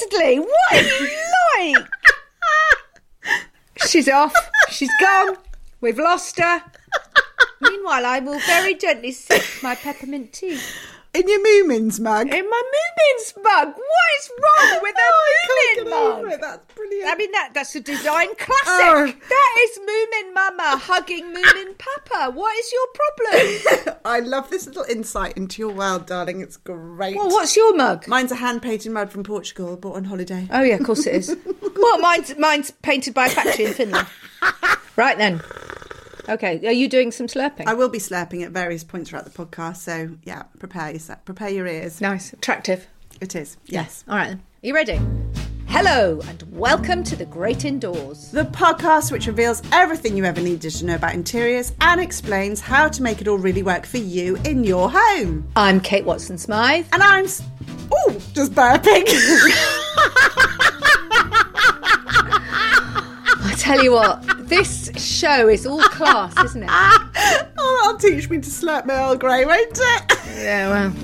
Leslie, what are you like? She's off. She's gone. We've lost her. Meanwhile, I will very gently sip my peppermint tea. In your Moomins mug. In my Moomins mug. What is wrong oh, with a I can't Moomin mug? That's brilliant. I mean, that that's a design oh. classic. Oh. That is Moomin Mama hugging Moomin Papa. What is your problem? I love this little insight into your world, darling. It's great. well, what's your mug? Mine's a hand painted mug from Portugal, bought on holiday. Oh yeah, of course it is. well, mine's mine's painted by a factory in Finland. Right then. Okay, are you doing some slurping? I will be slurping at various points throughout the podcast, so yeah, prepare yourself, prepare your ears. Nice, attractive. It is, yes. All right then. Are you ready? Hello and welcome to the Great Indoors. The podcast which reveals everything you ever needed to know about interiors and explains how to make it all really work for you in your home. I'm Kate Watson Smyth. And I'm. Oh, just burping. I tell you what, this show is all class, isn't it? oh, that'll teach me to slurp my Earl Grey, won't it? Yeah, well,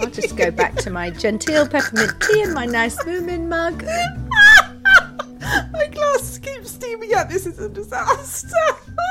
I'll just go back to my genteel peppermint tea and my nice Moomin mug. my glasses keep steaming up. This is a disaster.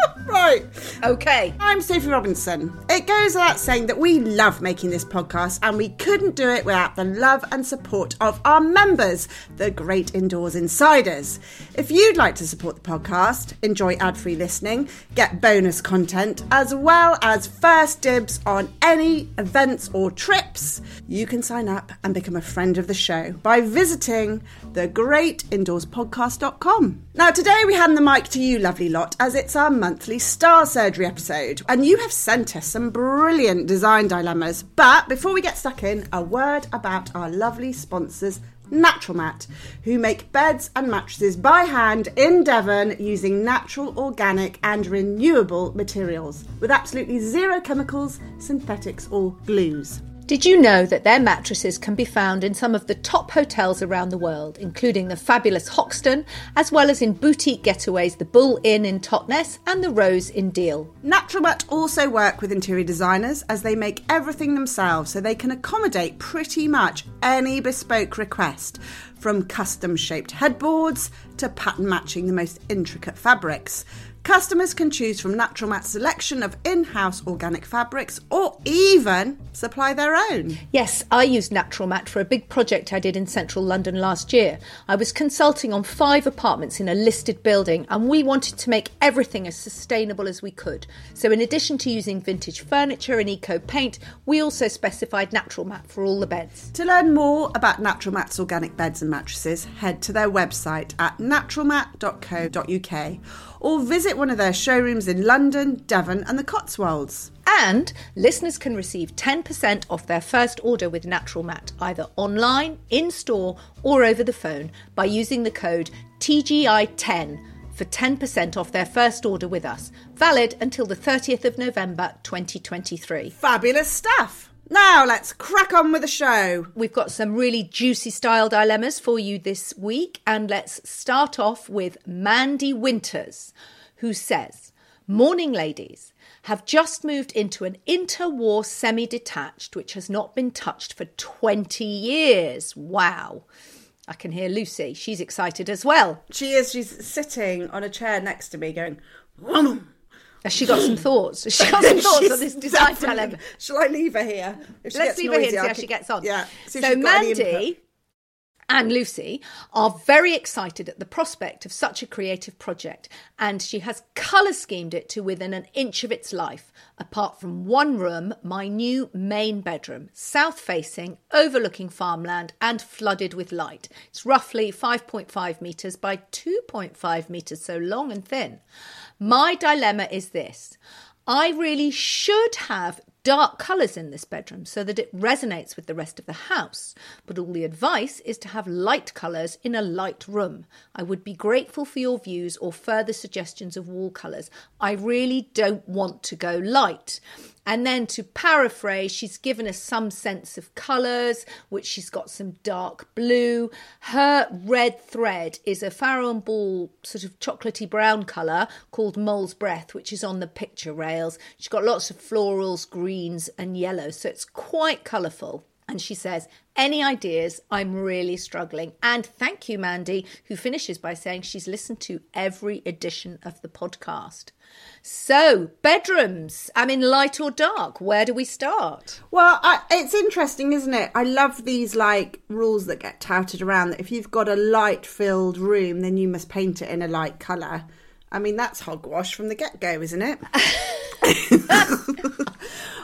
right. Okay. I'm Sophie Robinson. It goes without saying that we love making this podcast and we couldn't do it without the love and support of our members, the Great Indoors Insiders. If you'd like to support the podcast, enjoy ad free listening, get bonus content, as well as first dibs on any events or trips, you can sign up and become a friend of the show by visiting thegreatindoorspodcast.com. Now, today we hand the mic to you, lovely lot, as it's our monthly Style Surgery episode, and you have sent us some brilliant design dilemmas. But before we get stuck in, a word about our lovely sponsors. Naturalmat, who make beds and mattresses by hand in Devon using natural, organic, and renewable materials with absolutely zero chemicals, synthetics, or glues. Did you know that their mattresses can be found in some of the top hotels around the world, including the fabulous Hoxton, as well as in boutique getaways the Bull Inn in Totnes and the Rose in Deal? Naturalmat also work with interior designers as they make everything themselves so they can accommodate pretty much any bespoke request, from custom shaped headboards to pattern matching the most intricate fabrics. Customers can choose from Naturalmat's selection of in house organic fabrics or even supply their own. Yes, I used Naturalmat for a big project I did in central London last year. I was consulting on five apartments in a listed building and we wanted to make everything as sustainable as we could. So, in addition to using vintage furniture and eco paint, we also specified Naturalmat for all the beds. To learn more about Naturalmat's organic beds and mattresses, head to their website at naturalmat.co.uk or visit one of their showrooms in London, Devon, and the Cotswolds. And listeners can receive 10% off their first order with Naturalmat, either online, in store, or over the phone by using the code TGI10 for 10% off their first order with us, valid until the 30th of November 2023. Fabulous stuff! Now let's crack on with the show. We've got some really juicy style dilemmas for you this week, and let's start off with Mandy Winters, who says, Morning, ladies. Have just moved into an interwar semi detached which has not been touched for 20 years. Wow. I can hear Lucy. She's excited as well. She is, she's sitting on a chair next to me going. Has she got some thoughts? Has she got some thoughts on this design dilemma? Shall I leave her here? If she Let's leave her here and see how she gets on. Yeah. So she's got any input. Mandy and Lucy are very excited at the prospect of such a creative project, and she has colour schemed it to within an inch of its life. Apart from one room, my new main bedroom, south facing, overlooking farmland, and flooded with light. It's roughly 5.5 metres by 2.5 metres, so long and thin. My dilemma is this I really should have dark colours in this bedroom so that it resonates with the rest of the house. But all the advice is to have light colours in a light room. I would be grateful for your views or further suggestions of wall colours. I really don't want to go light. And then to paraphrase, she's given us some sense of colours, which she's got some dark blue. Her red thread is a Farrow and Ball sort of chocolatey brown colour called Mole's Breath, which is on the picture rails. She's got lots of florals, greens, and yellows, so it's quite colourful. And she says, Any ideas? I'm really struggling. And thank you, Mandy, who finishes by saying she's listened to every edition of the podcast. So, bedrooms, I mean, light or dark, where do we start? Well, I, it's interesting, isn't it? I love these like rules that get touted around that if you've got a light filled room, then you must paint it in a light colour. I mean, that's hogwash from the get go, isn't it?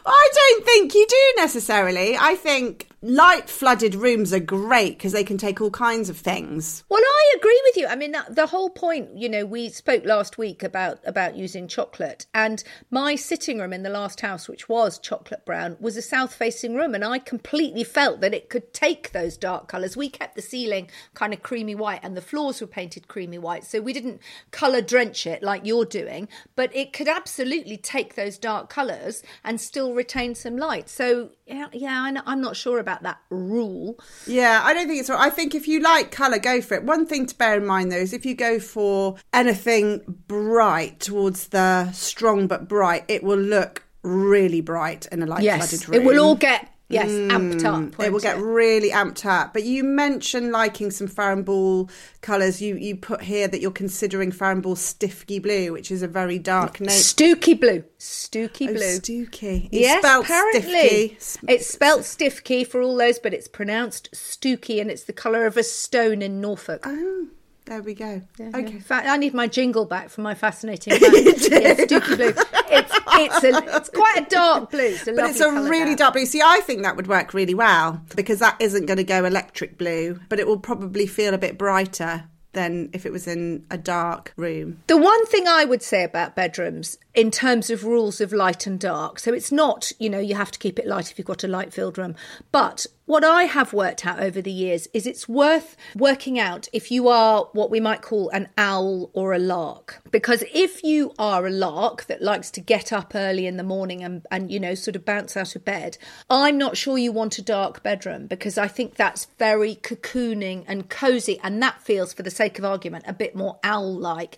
I don't think you do necessarily. I think light flooded rooms are great because they can take all kinds of things. Well, I agree with you. I mean, the whole point, you know, we spoke last week about about using chocolate, and my sitting room in the last house, which was chocolate brown, was a south facing room, and I completely felt that it could take those dark colours. We kept the ceiling kind of creamy white, and the floors were painted creamy white, so we didn't colour drench it like you're doing, but it could absolutely take those dark colours and still retain some light. So yeah, yeah, I'm not sure about that rule. Yeah, I don't think it's. I think if you like colour, go for it. One thing to bear in mind though is if you go for anything bright towards the strong but bright, it will look really bright in a light yes, flooded room. It will all get Yes, amped up. Mm, it will get really amped up. But you mentioned liking some Farrow colours. You you put here that you're considering Farrow Stiffkey Blue, which is a very dark note. Stooky Blue. Stooky Oh, Blue. Stooky. It's Yes, spelled apparently. Stiffkey. It's spelt Stiffkey for all those, but it's pronounced Stooky and it's the colour of a stone in Norfolk. Oh, there we go. Okay. In fact, I need my jingle back for my fascinating yeah, Blue. It's, it's, a, it's quite a dark blue. It's a But it's a really dark blue. See, I think that would work really well because that isn't going to go electric blue, but it will probably feel a bit brighter than if it was in a dark room. The one thing I would say about bedrooms in terms of rules of light and dark, so it's not, you know, you have to keep it light if you've got a light filled room. But what I have worked out over the years is it's worth working out if you are what we might call an owl or a lark. Because if you are a lark that likes to get up early in the morning and, and you know, sort of bounce out of bed, I'm not sure you want a dark bedroom because I think that's very cocooning and cozy. And that feels, for the sake of argument, a bit more owl like.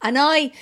And I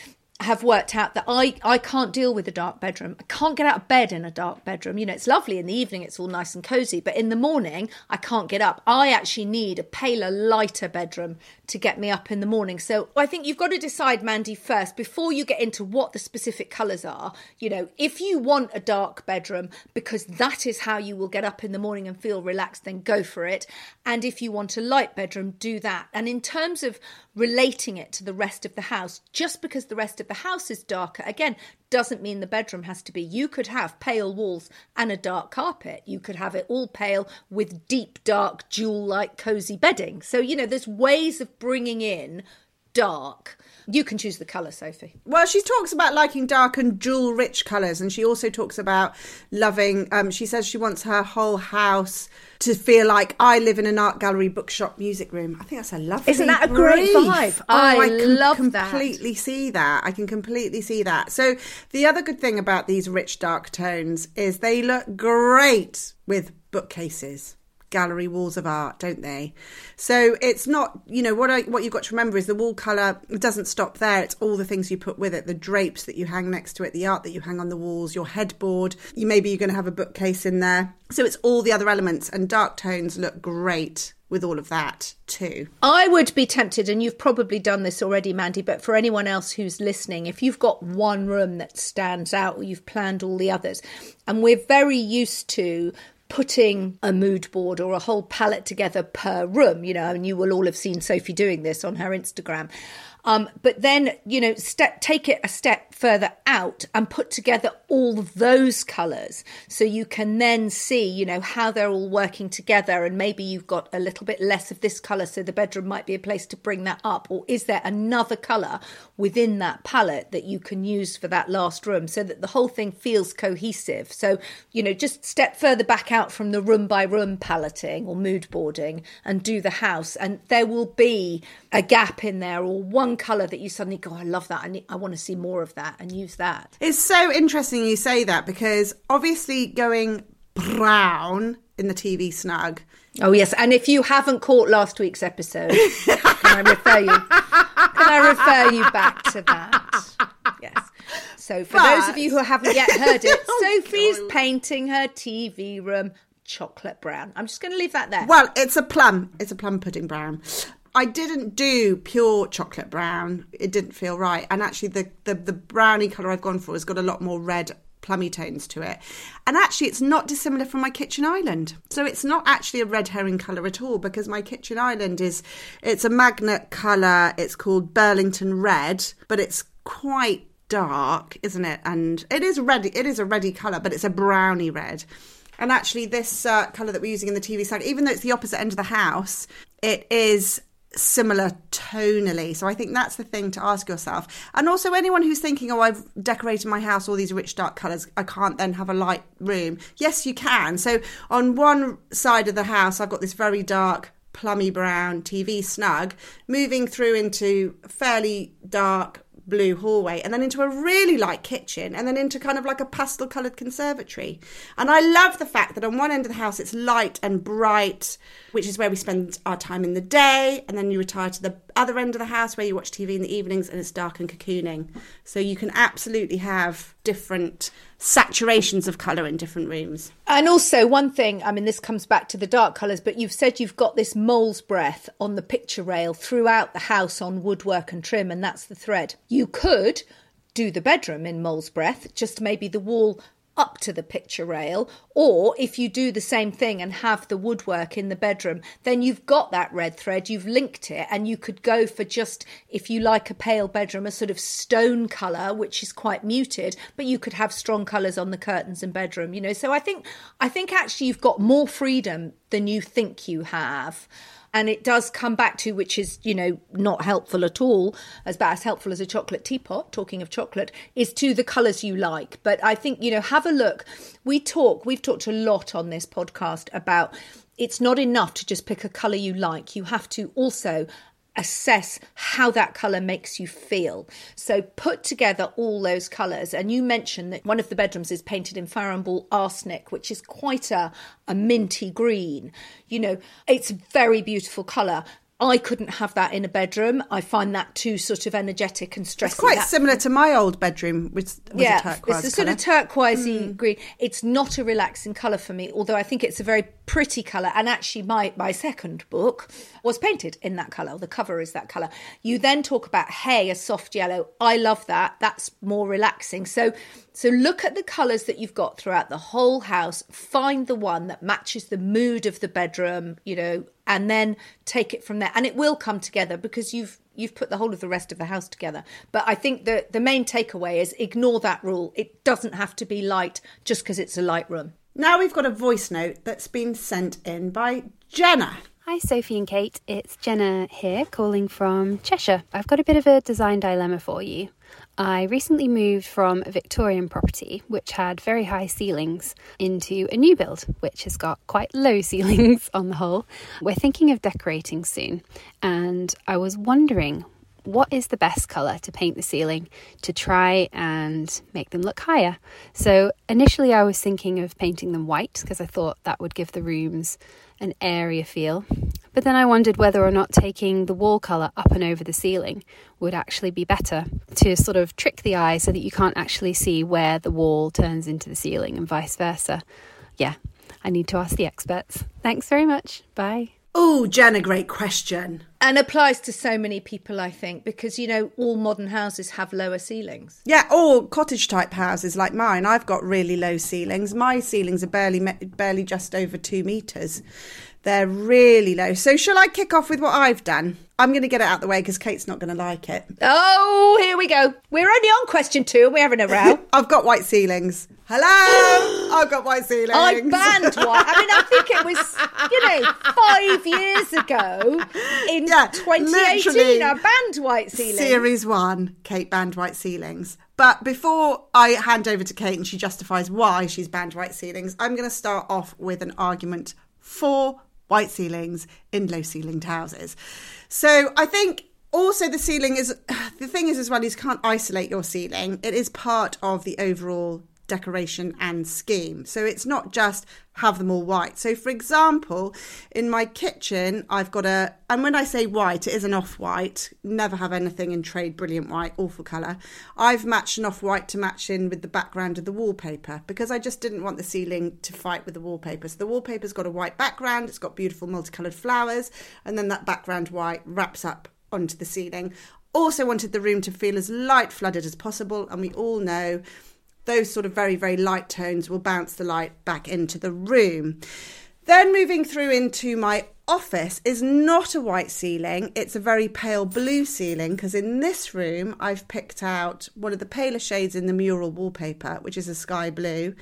have worked out that I, I can't deal with a dark bedroom. I can't get out of bed in a dark bedroom. You know, it's lovely in the evening, it's all nice and cozy, but in the morning, I can't get up. I actually need a paler, lighter bedroom to get me up in the morning. So I think you've got to decide, Mandy, first, before you get into what the specific colours are. You know, if you want a dark bedroom because that is how you will get up in the morning and feel relaxed, then go for it. And if you want a light bedroom, do that. And in terms of relating it to the rest of the house, just because the rest of the house is darker, again, doesn't mean the bedroom has to be. You could have pale walls and a dark carpet. You could have it all pale with deep, dark, jewel like, cozy bedding. So, you know, there's ways of bringing in dark. You can choose the colour, Sophie. Well, she talks about liking dark and jewel rich colours, and she also talks about loving. Um, she says she wants her whole house to feel like I live in an art gallery, bookshop, music room. I think that's a lovely. Isn't that a great vibe? Oh, I can love that. completely see that. I can completely see that. So the other good thing about these rich dark tones is they look great with bookcases gallery walls of art, don't they? So it's not, you know, what I, what you've got to remember is the wall color doesn't stop there. It's all the things you put with it, the drapes that you hang next to it, the art that you hang on the walls, your headboard. You maybe you're going to have a bookcase in there. So it's all the other elements, and dark tones look great with all of that too. I would be tempted, and you've probably done this already, Mandy, but for anyone else who's listening, if you've got one room that stands out you've planned all the others, and we're very used to putting a mood board or a whole palette together per room, you know, and you will all have seen Sophie doing this on her Instagram. Um, but then, you know, step, take it a step further out and put together all those colours so you can then see, you know, how they're all working together. And maybe you've got a little bit less of this colour, so the bedroom might be a place to bring that up. Or is there another colour within that palette that you can use for that last room so that the whole thing feels cohesive? So, you know, just step further back out from the room by room paletting or mood boarding and do the house. And there will be a gap in there or one colour that you suddenly go, oh, I love that. I, need, I want to see more of that and use that. It's so interesting you say that because obviously going brown in the TV snug. Oh, yes. And if you haven't caught last week's episode, can I refer you? Can I refer you back to that? Yes. So, for those of you who haven't yet heard it, Oh, Sophie's God. painting her TV room chocolate brown. I'm just going to leave that there. Well, it's a plum. It's a plum pudding brown. I didn't do pure chocolate brown. It didn't feel right. And actually, the, the, the brownie colour I've gone for has got a lot more red plummy tones to it. And actually, it's not dissimilar from my kitchen island. So it's not actually a red herring colour at all because my kitchen island is it's a magnet colour. It's called Burlington Red, but it's quite dark, isn't it? And it is red. It is a reddy colour, but it's a browny red. And actually, this uh, colour that we're using in the TV stand, even though it's the opposite end of the house, it is similar tonally. So I think that's the thing to ask yourself. And also, anyone who's thinking, oh, I've decorated my house all these rich dark colours, I can't then have a light room. Yes, you can. So on one side of the house, I've got this very dark plummy brown TV snug, moving through into fairly dark blue hallway and then into a really light kitchen and then into kind of like a pastel coloured conservatory. And I love the fact that on one end of the house it's light and bright, which is where we spend our time in the day, and then you retire to the other end of the house where you watch TV in the evenings and it's dark and cocooning. So you can absolutely have different saturations of colour in different rooms. And also, one thing, I mean, this comes back to the dark colours, but you've said you've got this mole's breath on the picture rail throughout the house on woodwork and trim, and that's the thread. You could do the bedroom in mole's breath, just maybe the wall up to the picture rail, or if you do the same thing and have the woodwork in the bedroom, then you've got that red thread, you've linked it, and you could go for just, if you like a pale bedroom, a sort of stone colour, which is quite muted, but you could have strong colours on the curtains and bedroom, you know. So I think I think actually you've got more freedom than you think you have and it does come back to which is you know not helpful at all as bad as helpful as a chocolate teapot talking of chocolate is to the colors you like. But i think you know have a look. We talk we've talked a lot on this podcast about it's not enough to just pick a color you like. You have to also assess how that color makes you feel. So put together all those colors. And you mentioned that one of the bedrooms is painted in Farrow and Ball arsenic, which is quite a, a minty green. You know, it's a very beautiful color. I couldn't have that in a bedroom. I find that too sort of energetic and stressful. It's quite that, similar to my old bedroom, with, was yeah, a turquoise it's a sort of turquoisey mm. green. It's not a relaxing colour for me, although I think it's a very pretty colour. And actually, my my second book was painted in that colour. The cover is that colour. You then talk about hay, a soft yellow. I love that. That's more relaxing. So so look at the colours that you've got throughout the whole house. Find the one that matches the mood of the bedroom, you know, and then take it from there. And it will come together because you've you've put the whole of the rest of the house together. But I think the the main takeaway is ignore that rule. It doesn't have to be light just because it's a light room. Now we've got a voice note that's been sent in by Jenna. Hi, Sophie and Kate. It's Jenna here calling from Cheshire. I've got a bit of a design dilemma for you. I recently moved from a Victorian property, which had very high ceilings, into a new build, which has got quite low ceilings on the whole. We're thinking of decorating soon, and I was wondering what is the best colour to paint the ceiling to try and make them look higher. So initially, I was thinking of painting them white because I thought that would give the rooms an area feel. But then I wondered whether or not taking the wall colour up and over the ceiling would actually be better to sort of trick the eye so that you can't actually see where the wall turns into the ceiling and vice versa. Yeah, I need to ask the experts. Thanks very much. Bye. Oh, Jen, a great question. And applies to so many people, I think, because, you know, all modern houses have lower ceilings. Yeah, all cottage type houses like mine, I've got really low ceilings. My ceilings are barely, barely just over two metres. They're really low. So, shall I kick off with what I've done? I'm going to get it out the way because Kate's not going to like it. Oh, here we go. We're only on question two and we're having a row. I've got white ceilings. Hello, I've got white ceilings. I banned white. I mean, I think it was, you know, five years ago in yeah, 2018. I banned white ceilings. Series one, Kate banned white ceilings. But before I hand over to Kate and she justifies why she's banned white ceilings, I'm going to start off with an argument for white ceilings in low ceilinged houses. So I think also the ceiling is the thing is as well you can't isolate your ceiling. It is part of the overall decoration and scheme. So it's not just have them all white. So for example, in my kitchen, I've got a, and when I say white, it is an off white, never have anything in trade brilliant white, awful colour. I've matched an off white to match in with the background of the wallpaper because I just didn't want the ceiling to fight with the wallpaper. So the wallpaper's got a white background, it's got beautiful multicoloured flowers, and then that background white wraps up onto the ceiling. Also wanted the room to feel as light flooded as possible, and we all know those sort of very, very light tones will bounce the light back into the room. Then moving through into my office is not a white ceiling, it's a very pale blue ceiling because in this room I've picked out one of the paler shades in the mural wallpaper, which is a sky blue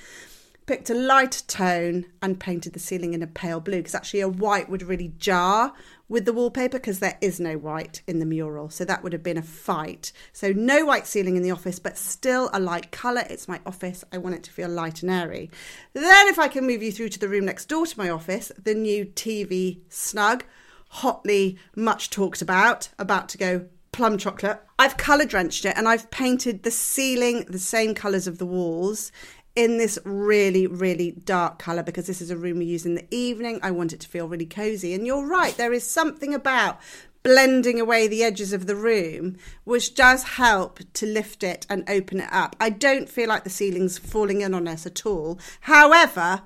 picked a light tone and painted the ceiling in a pale blue because actually a white would really jar with the wallpaper because there is no white in the mural. So that would have been a fight. So no white ceiling in the office, but still a light colour. It's my office. I want it to feel light and airy. Then if I can move you through to the room next door to my office, the new TV snug, hotly much talked about, about to go plum chocolate. I've colour drenched it and I've painted the ceiling the same colours of the walls in this really, really dark colour because this is a room we use in the evening. I want it to feel really cosy. And you're right, there is something about blending away the edges of the room, which does help to lift it and open it up. I don't feel like the ceiling's falling in on us at all. However,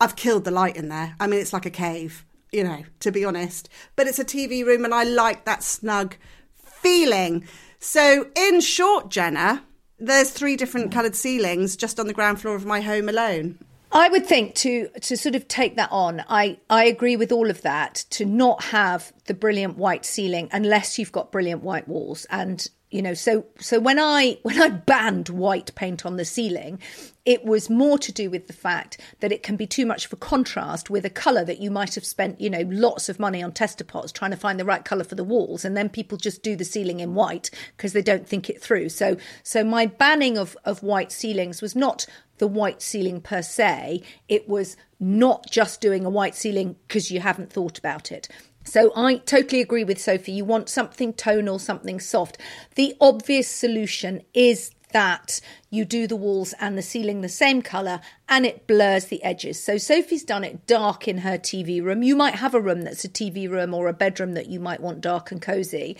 I've killed the light in there. I mean, it's like a cave, you know, to be honest. But it's a TV room and I like that snug feeling. So, in short, Jenna, there's three different mm. coloured ceilings just on the ground floor of my home alone. I would think to to sort of take that on. I I agree with all of that. To not have the brilliant white ceiling unless you've got brilliant white walls, and you know so so when i when i banned white paint on the ceiling it was more to do with the fact that it can be too much of a contrast with a colour that you might have spent, you know, lots of money on tester pots trying to find the right colour for the walls, and then people just do the ceiling in white because they don't think it through. So, so my banning of of white ceilings was not the white ceiling per se; it was not just doing a white ceiling because you haven't thought about it. So I totally agree with Sophie. You want something tonal, something soft. The obvious solution is that you do the walls and the ceiling the same colour and it blurs the edges. So Sophie's done it dark in her TV room. You might have a room that's a TV room or a bedroom that you might want dark and cosy.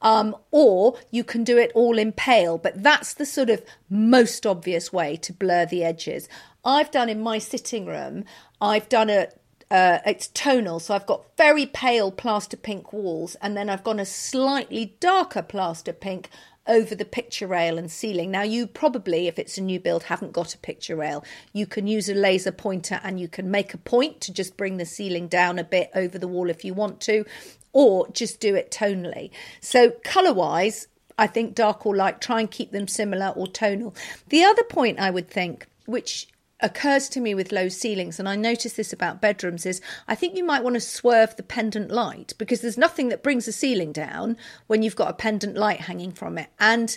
Um, or you can do it all in pale, but that's the sort of most obvious way to blur the edges. I've done in my sitting room, I've done a uh, it's tonal, so I've got very pale plaster pink walls, and then I've gone a slightly darker plaster pink over the picture rail and ceiling. Now, you probably, if it's a new build, haven't got a picture rail. You can use a laser pointer and you can make a point to just bring the ceiling down a bit over the wall if you want to, or just do it tonally. So, colour wise, I think dark or light, try and keep them similar or tonal. The other point I would think, which occurs to me with low ceilings, and I notice this about bedrooms, is I think you might want to swerve the pendant light because there's nothing that brings the ceiling down when you've got a pendant light hanging from it. And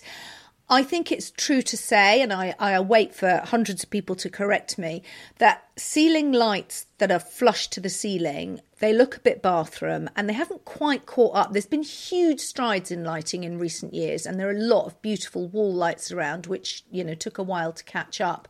I think it's true to say, and I, I wait for hundreds of people to correct me, that ceiling lights that are flush to the ceiling, they look a bit bathroom and they haven't quite caught up. There's been huge strides in lighting in recent years, and there are a lot of beautiful wall lights around, which, you know, took a while to catch up.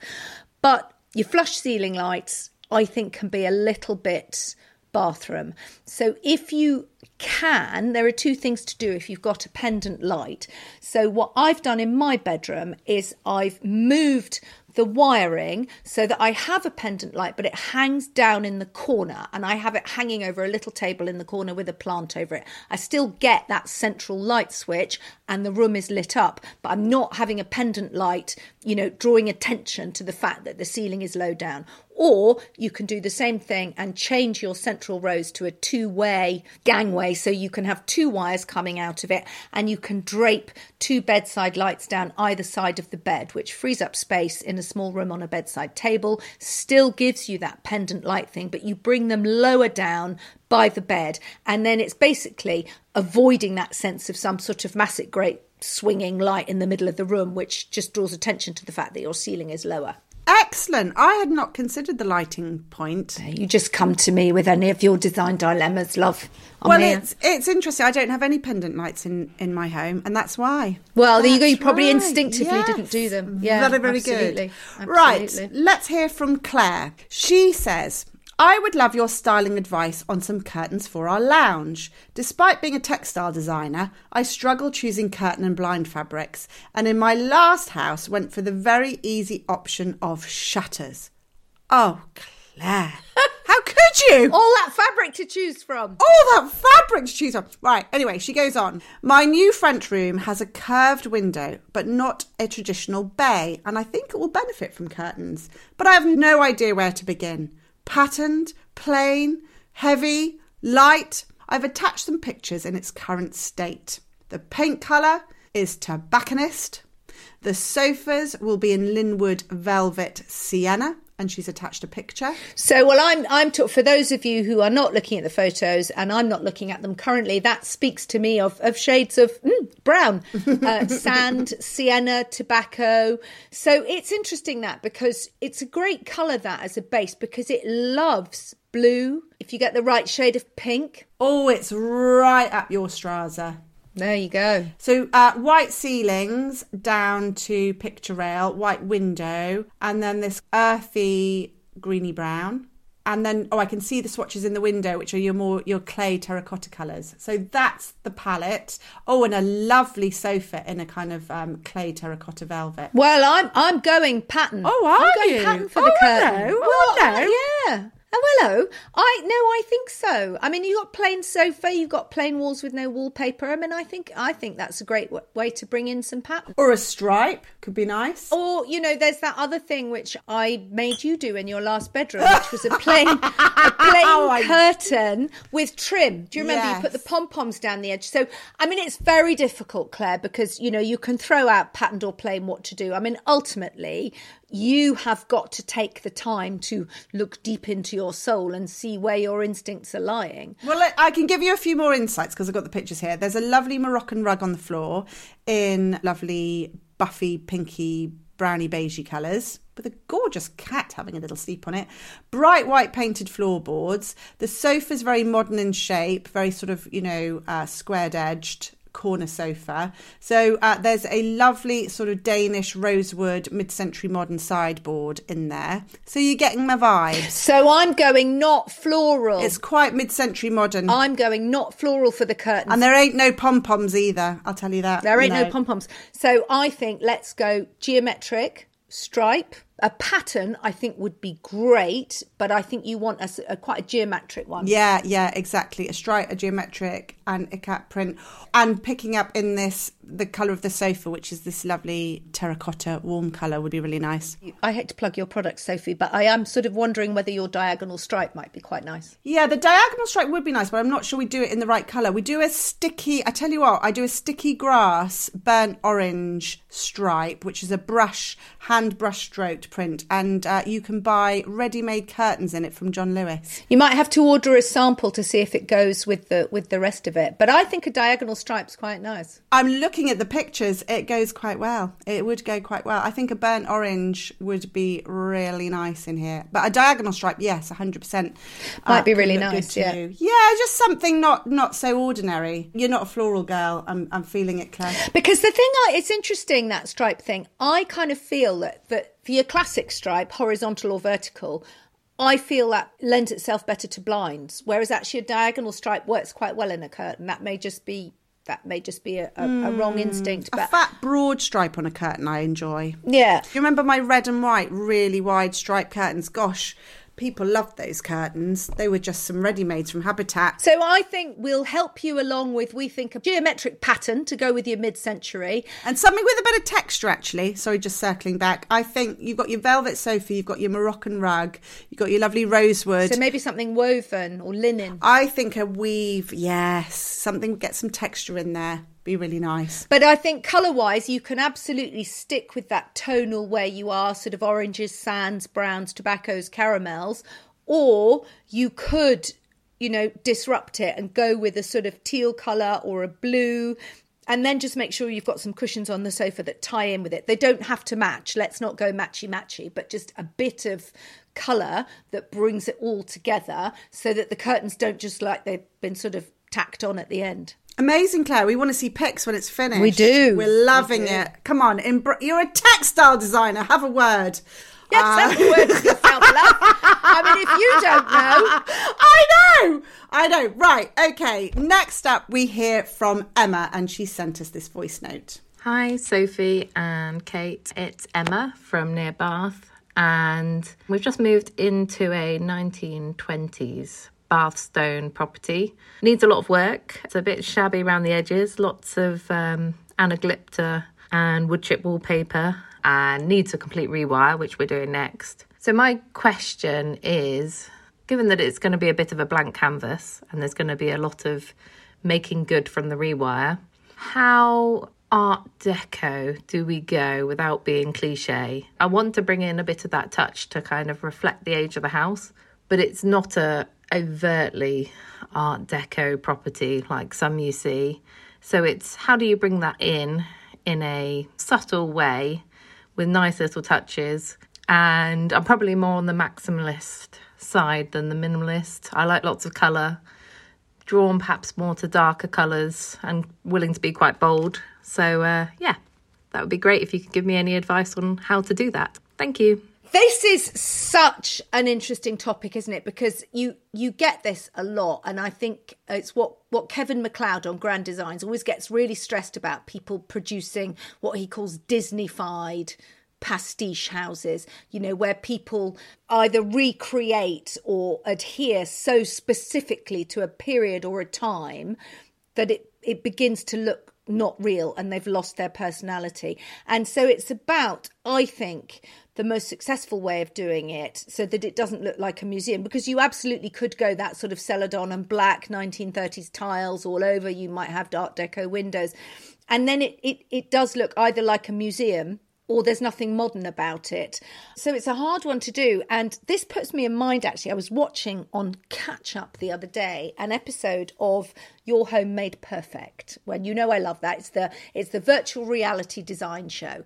But your flush ceiling lights, I think, can be a little bit bathroom. So if you can, there are two things to do if you've got a pendant light. So what I've done in my bedroom is I've moved the wiring so that I have a pendant light, but it hangs down in the corner and I have it hanging over a little table in the corner with a plant over it. I still get that central light switch and the room is lit up, but I'm not having a pendant light, you know, drawing attention to the fact that the ceiling is low down. Or you can do the same thing and change your central rose to a two way gangway so you can have two wires coming out of it and you can drape two bedside lights down either side of the bed, which frees up space in a small room on a bedside table, still gives you that pendant light thing, but you bring them lower down by the bed. And then it's basically avoiding that sense of some sort of massive, great swinging light in the middle of the room, which just draws attention to the fact that your ceiling is lower. Excellent. I had not considered the lighting point. You just come to me with any of your design dilemmas, love. I'm well, here. it's it's interesting. I don't have any pendant lights in in my home, and that's why. Well, there you go. You probably right. instinctively Yes. didn't do them. Mm-hmm. Yeah, very very absolutely. good. Right, let's hear from Claire. She says. I would love your styling advice on some curtains for our lounge. Despite being a textile designer, I struggle choosing curtain and blind fabrics, and in my last house went for the very easy option of shutters. Oh, Claire, how could you? All that fabric to choose from. all that fabric to choose from. Right, anyway, she goes on. My new front room has a curved window, but not a traditional bay, and I think it will benefit from curtains. But I have no idea where to begin. Patterned, plain, heavy, light. I've attached some pictures in its current state. The paint colour is tobacconist. The sofas will be in Linwood Velvet Sienna, and she's attached a picture. So, well, I'm I'm ta- for those of you who are not looking at the photos, and I'm not looking at them currently. That speaks to me of of shades of mm, brown, uh, sand, sienna, tobacco. So it's interesting that because it's a great color that as a base because it loves blue. If you get the right shade of pink, Oh, it's right up your Straza. There you go. So uh, white ceilings down to picture rail, white window, and then this earthy greeny brown. And then oh, I can see the swatches in the window, which are your more your clay terracotta colours. So that's the palette. Oh, and a lovely sofa in a kind of um, clay terracotta velvet. Well, I'm I'm going pattern. Oh, are I'm going you? pattern for Oh, the curtain. Oh, Well, hello. uh, yeah. Oh, hello. I no, I think so. I mean, you got plain sofa, you've got plain walls with no wallpaper. I mean, I think I think that's a great w- way to bring in some pattern. Or a stripe could be nice. Or you know, there's that other thing which I made you do in your last bedroom, which was a plain a plain Oh, curtain with trim. Do you remember you put the pom poms down the edge? So I mean, it's very difficult, Claire, because you know you can throw out patterned or plain what to do. I mean, ultimately, you have got to take the time to look deep into your soul and see where your instincts are lying. Well, I- can give you a few more insights because I've got the pictures here. There's a lovely Moroccan rug on the floor in lovely buffy, pinky, browny, beigey colours with a gorgeous cat having a little sleep on it. Bright white painted floorboards. The sofa's very modern in shape, very sort of, you know, uh, squared edged corner sofa. So uh, there's a lovely sort of Danish rosewood mid-century modern sideboard in there. So you're getting my vibes. So I'm going not floral. It's quite mid-century modern. I'm going not floral for the curtains. And there ain't no pom poms either. I'll tell you that. There ain't no, pom poms. So I think let's go geometric, stripe. A pattern I think would be great, but I think you want a quite a geometric one. Yeah, yeah, exactly. A stripe, a geometric, and a cat print, and picking up in this the color of the sofa, which is this lovely terracotta warm color, would be really nice. I hate to plug your product, Sophie, but I am sort of wondering whether your diagonal stripe might be quite nice. Yeah, the diagonal stripe would be nice, but I'm not sure we do it in the right color. We do a sticky. I tell you what, I do a sticky grass burnt orange stripe, which is a brush hand brush stroked print, and uh, you can buy ready made curtains in it from John Lewis. You might have to order a sample to see if it goes with the with the rest of it. But I think a diagonal stripe's quite nice. I'm looking at the pictures. It goes quite well. It would go quite well. I think a burnt orange would be really nice in here. But a diagonal stripe, yes, 100%. Might be really nice, yeah. you. Yeah, just something not not so ordinary. You're not a floral girl. I'm I'm feeling it, Claire. Because the thing, I, it's interesting that stripe thing. I kind of feel that that for your classic stripe, horizontal or vertical, I feel that lends itself better to blinds. Whereas actually a diagonal stripe works quite well in a curtain. That may just be that may just be a, a, a hmm, wrong instinct, A but fat broad stripe on a curtain I enjoy. yeah. Do you remember my red and white, really wide stripe curtains? Gosh, people loved those curtains. They were just some ready mades from Habitat. So I think we'll help you along with we think a geometric pattern to go with your mid-century. And something with a bit of texture, actually. Sorry, just circling back. I think you've got your velvet sofa, you've got your Moroccan rug, you've got your lovely rosewood. So maybe something woven or linen. I think a weave, yes, something get some texture in there. Be really nice. But I think colour wise, you can absolutely stick with that tonal where you are sort of oranges, sands, browns, tobaccos, caramels, or you could, you know, disrupt it and go with a sort of teal colour or a blue. and then just make sure you've got some cushions on the sofa that tie in with it. They don't have to match. Let's not go matchy matchy, but just a bit of colour that brings it all together so that the curtains don't just like they've been sort of tacked on at the end. Amazing, Claire. We want to see pics when it's finished. We do. We're loving We do. it. Come on, embr- you're a textile designer. Have a word. Yes, Uh, have a word yourself, love. I mean, if you don't know, I know. I know. Right. Okay. Next up, we hear from Emma, and she sent us this voice note. Hi, Sophie and Kate. It's Emma from near Bath, and we've just moved into a 1920s Bath stone property. Needs a lot of work. It's a bit shabby around the edges, lots of um, anaglypta and wood chip wallpaper, and needs a complete rewire, which we're doing next. So, my question is given that it's going to be a bit of a blank canvas and there's going to be a lot of making good from the rewire, how art deco do we go without being cliche? I want to bring in a bit of that touch to kind of reflect the age of the house, but it's not a overtly art deco property like some you see. So it's how do you bring that in in a subtle way with nice little touches? And I'm probably more on the maximalist side than the minimalist. I like lots of colour drawn perhaps more to darker colours and willing to be quite bold. So, uh, yeah, that would be great if you could give me any advice on how to do that. Thank you. This is such an interesting topic, isn't it? Because you you get this a lot, and I think it's what what Kevin McCloud on Grand Designs always gets really stressed about people producing what he calls Disneyfied pastiche houses, you know, where people either recreate or adhere so specifically to a period or a time that it, it begins to look not real and they've lost their personality. And so it's about, I think, the most successful way of doing it so that it doesn't look like a museum because you absolutely could go that sort of celadon and black 1930s tiles all over. You might have Art Deco windows. And then it, it, it does look either like a museum or there's nothing modern about it. So it's a hard one to do. And this puts me in mind actually. I was watching on Catch Up the other day an episode of Your Home Made Perfect. When you know I love that. It's the it's the virtual reality design show.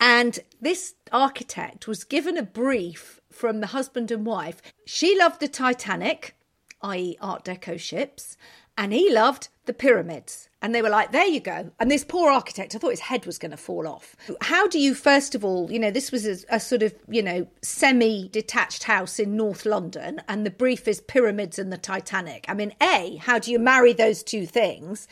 And this architect was given a brief from the husband and wife. She loved the Titanic, i.e. Art Deco ships, and he loved the pyramids. And they were like, there you go. And this poor architect, I thought his head was going to fall off. How do you, first of all, you know, this was a, a sort of, you know, semi detached house in North London, and the brief is pyramids and the Titanic. I mean, A, how do you marry those two things?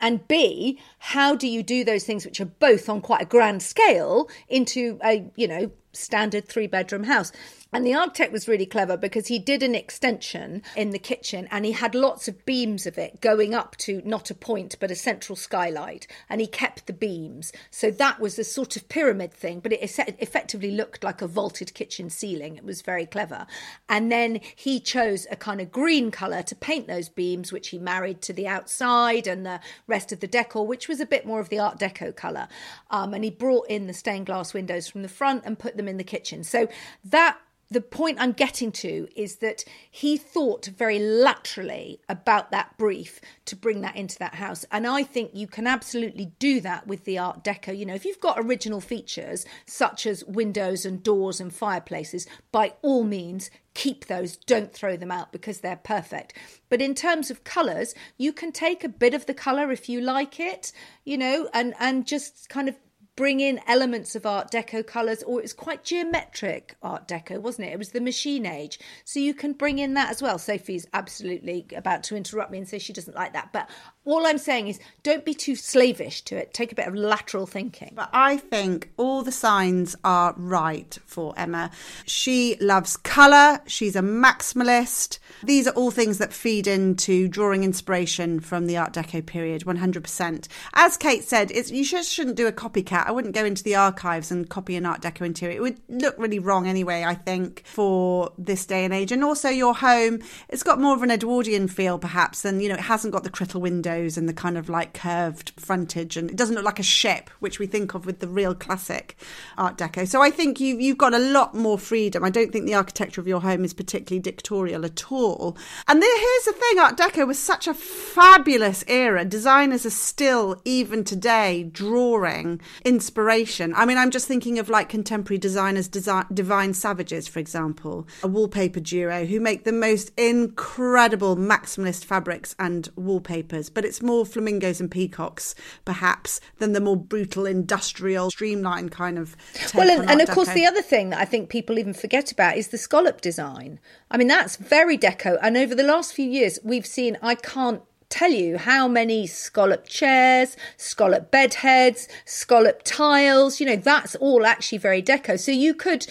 And B, how do you do those things which are both on quite a grand scale into a, you know, standard three bedroom house? And the architect was really clever because he did an extension in the kitchen and he had lots of beams of it going up to not a point but a central skylight. And he kept the beams. So that was a sort of pyramid thing, but it effectively looked like a vaulted kitchen ceiling. It was very clever. And then he chose a kind of green colour to paint those beams, which he married to the outside and the rest of the decor, which was a bit more of the Art Deco colour. Um, and he brought in the stained glass windows from the front and put them in the kitchen. So that the point I'm getting to is that he thought very laterally about that brief to bring that into that house. And I think you can absolutely do that with the Art Deco. You know, if you've got original features such as windows and doors and fireplaces, by all means, keep those, don't throw them out because they're perfect. But in terms of colours, you can take a bit of the colour if you like it, you know, and, and just kind of bring in elements of Art Deco colours, or it was quite geometric Art Deco, wasn't it? It was the machine age. So you can bring in that as well. Sophie's absolutely about to interrupt me and say she doesn't like that. But all I'm saying is don't be too slavish to it. Take a bit of lateral thinking. But I think all the signs are right for Emma. She loves colour, she's a maximalist. These are all things that feed into drawing inspiration from the Art Deco period, 100%. As Kate said, you just shouldn't do a copycat. I wouldn't go into the archives and copy an Art Deco interior. It would look really wrong anyway, I think, for this day and age. And also your home, it's got more of an Edwardian feel perhaps, and you know, it hasn't got the Crittall windows and the kind of like curved frontage, and it doesn't look like a ship, which we think of with the real classic Art Deco. So I think you you've got a lot more freedom. I don't think the architecture of your home is particularly dictatorial at all. And there, here's the thing: Art Deco was such a fabulous era. Designers are still, even today, drawing inspiration. I mean, I'm just thinking of like contemporary designers, Desi- Divine Savages, for example, a wallpaper duo who make the most incredible maximalist fabrics and wallpapers. But it's more flamingos and peacocks, perhaps, than the more brutal industrial, streamlined kind of. Well, and, and of Art course, the other thing that I think people even forget about is the scallop design. I mean, that's very deco. And over the last few years, we've seen, I can't tell you how many scallop chairs, scallop bed heads, scallop tiles. You know, that's all actually very deco. So you could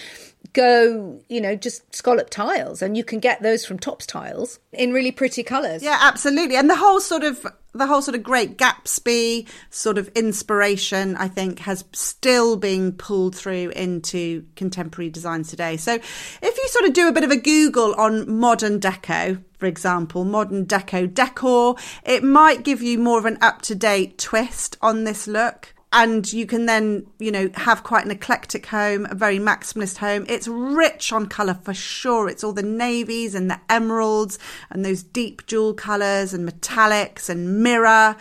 go, you know, just scallop tiles and you can get those from Topps Tiles in really pretty colours. Yeah, absolutely. And the whole sort of the whole sort of great Gatsby sort of inspiration, I think, has still being pulled through into contemporary designs today. So if you sort of do a bit of a Google on modern deco, for example, modern deco decor, it might give you more of an up to date twist on this look and you can then you know have quite an eclectic home a very maximalist home. It's rich on color for sure. It's all the navies and the emeralds and those deep jewel colors and metallics and mirror.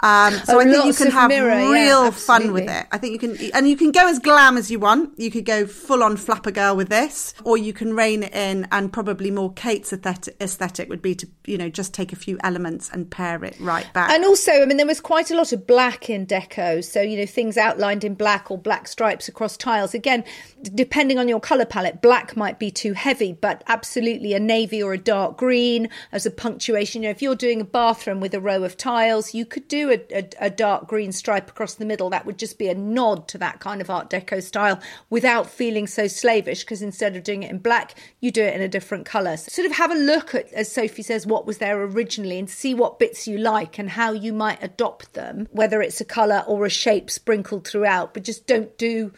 Um, so Oh, i think you can have mirror, yeah, real fun with it. I think you can and you can go as glam as you want. You could go full on flapper girl with this or you can rein it in and probably more kate's aesthetic, aesthetic would be to you know just take a few elements and pair it right back. And also, I mean, there was quite a lot of black in deco. So, you know, things outlined in black or black stripes across tiles. Again, depending on your colour palette, black might be too heavy, but absolutely a navy or a dark green as a punctuation. You know, if you're doing a bathroom with a row of tiles, you could do a, a, a dark green stripe across the middle. That would just be a nod to that kind of Art Deco style without feeling so slavish because instead of doing it in black, you do it in a different colour. So sort of have a look at, as Sophie says, what was there originally and see what bits you like and how you might adopt them, whether it's a colour or a shape sprinkled throughout, but just don't do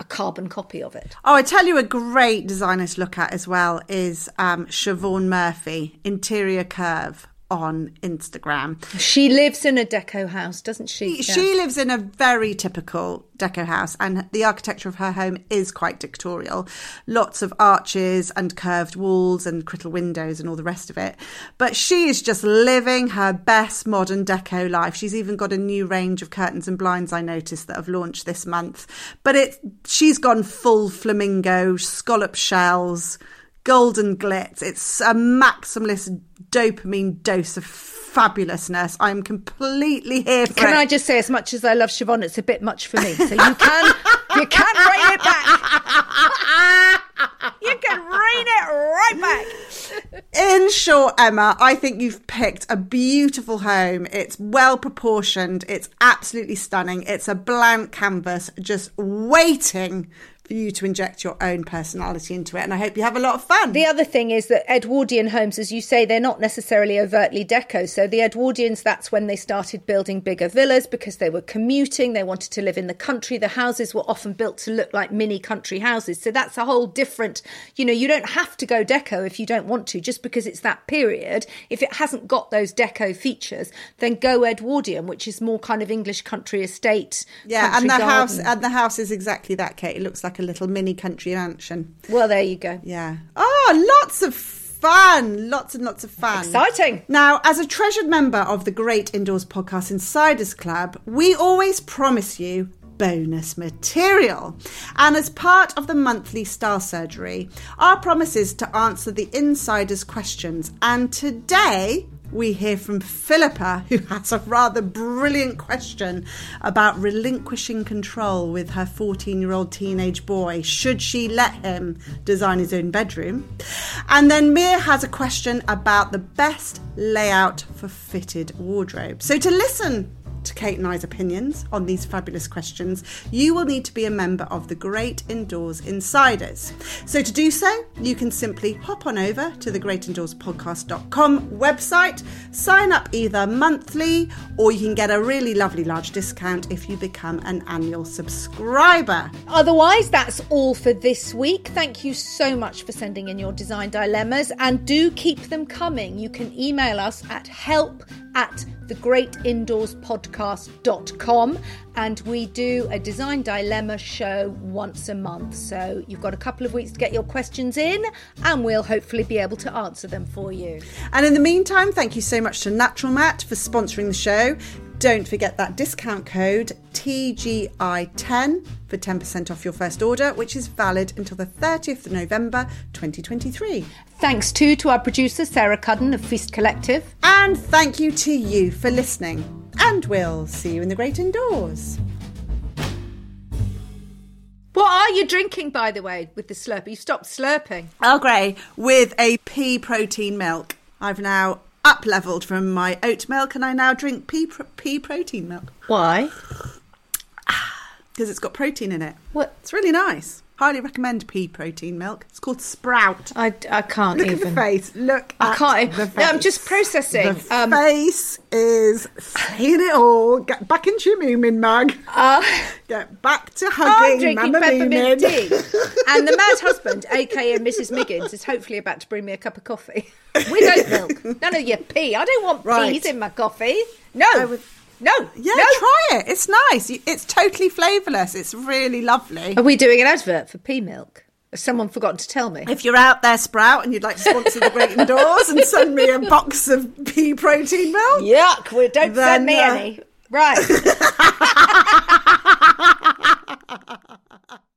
a carbon copy of it. Oh, I tell you, a great designer to look at as well is um, Siobhan Murphy, Interior Curve on Instagram. She lives in a deco house, doesn't she? She lives in a very typical deco house, and the architecture of her home is quite dictatorial. Lots of arches and curved walls and Crittall windows and all the rest of it. But she is just living her best modern deco life. She's even got a new range of curtains and blinds I noticed that have launched this month. But it she's gone full flamingo, scallop shells, golden glitz. It's a maximalist dopamine dose of fabulousness. I'm completely here for Can it. I just say, as much as I love Siobhan, it's a bit much for me. So you can you can rein it back. You can rein it right back. In short, Emma, I think you've picked a beautiful home. It's well proportioned. It's absolutely stunning. It's a blank canvas just waiting for you to inject your own personality into it. And I hope you have a lot of fun. The other thing is that Edwardian homes, as you say, they're not necessarily overtly deco. So the Edwardians, that's when they started building bigger villas because they were commuting. They wanted to live in the country. The houses were often built to look like mini country houses. So that's a whole different, you know, you don't have to go deco if you don't want to, just because it's that period. If it hasn't got those deco features, then go Edwardian, which is more kind of English country estate. yeah, and the house and the house is exactly that, Kate. It looks like a little mini country mansion. Well, there you go. Yeah. Oh, lots of fun. Lots and lots of fun. Exciting. Now, as a treasured member of the Great Indoors Podcast Insiders Club, we always promise you bonus material. And as part of the monthly Style Surgery, our promise is to answer the insiders' questions. And today, we hear from Philippa, who has a rather brilliant question about relinquishing control with her 14 year old teenage boy. Should she let him design his own bedroom? And then Mia has a question about the best layout for fitted wardrobe. So to listen to Kate and I's opinions on these fabulous questions, you will need to be a member of the Great Indoors Insiders. So to do so, you can simply hop on over to the greatindoorsPodcast.com website, sign up either monthly or you can get a really lovely large discount if you become an annual subscriber. Otherwise, that's all for this week. Thank you so much for sending in your design dilemmas and do keep them coming. You can email us at help at thegreatindoorspodcast.com and we do a design dilemma show once a month. So you've got a couple of weeks to get your questions in and we'll hopefully be able to answer them for you. And in the meantime, thank you so much to Naturalmat for sponsoring the show. Don't forget that discount code TGI10 for 10% off your first order, which is valid until the 30th of November 2023. Thanks too to our producer Sarah Cudden of Feast Collective. And thank you to you for listening. And we'll see you in the great indoors. What are you drinking, by the way, with the slurp? You stopped slurping. Earl Grey with a pea protein milk. I've now up leveled from my oat milk and I now drink pea, pro- pea protein milk Why? because it's got protein in it. What? It's really nice. Highly recommend pea protein milk. It's called Sprout. I, I can't Look even. at the face. Look I can't. the No, face. I'm just processing. The Um, face is saying it all. Get back into your moomin mug. uh, Get back to I'm hugging drinking Mama peppermint tea. and the mad husband, aka Mrs. Miggins, is hopefully about to bring me a cup of coffee with oat milk. None of your pea. I don't want Right. peas in my coffee. No. I would- No. Yeah, no. try it. It's nice. It's totally flavourless. It's really lovely. Are we doing an advert for pea milk? Has someone forgotten to tell me? If you're out there, Sprout, and you'd like to sponsor the Great Indoors and send me a box of pea protein milk, Yuck. Well, don't Then, send me uh, any. Right.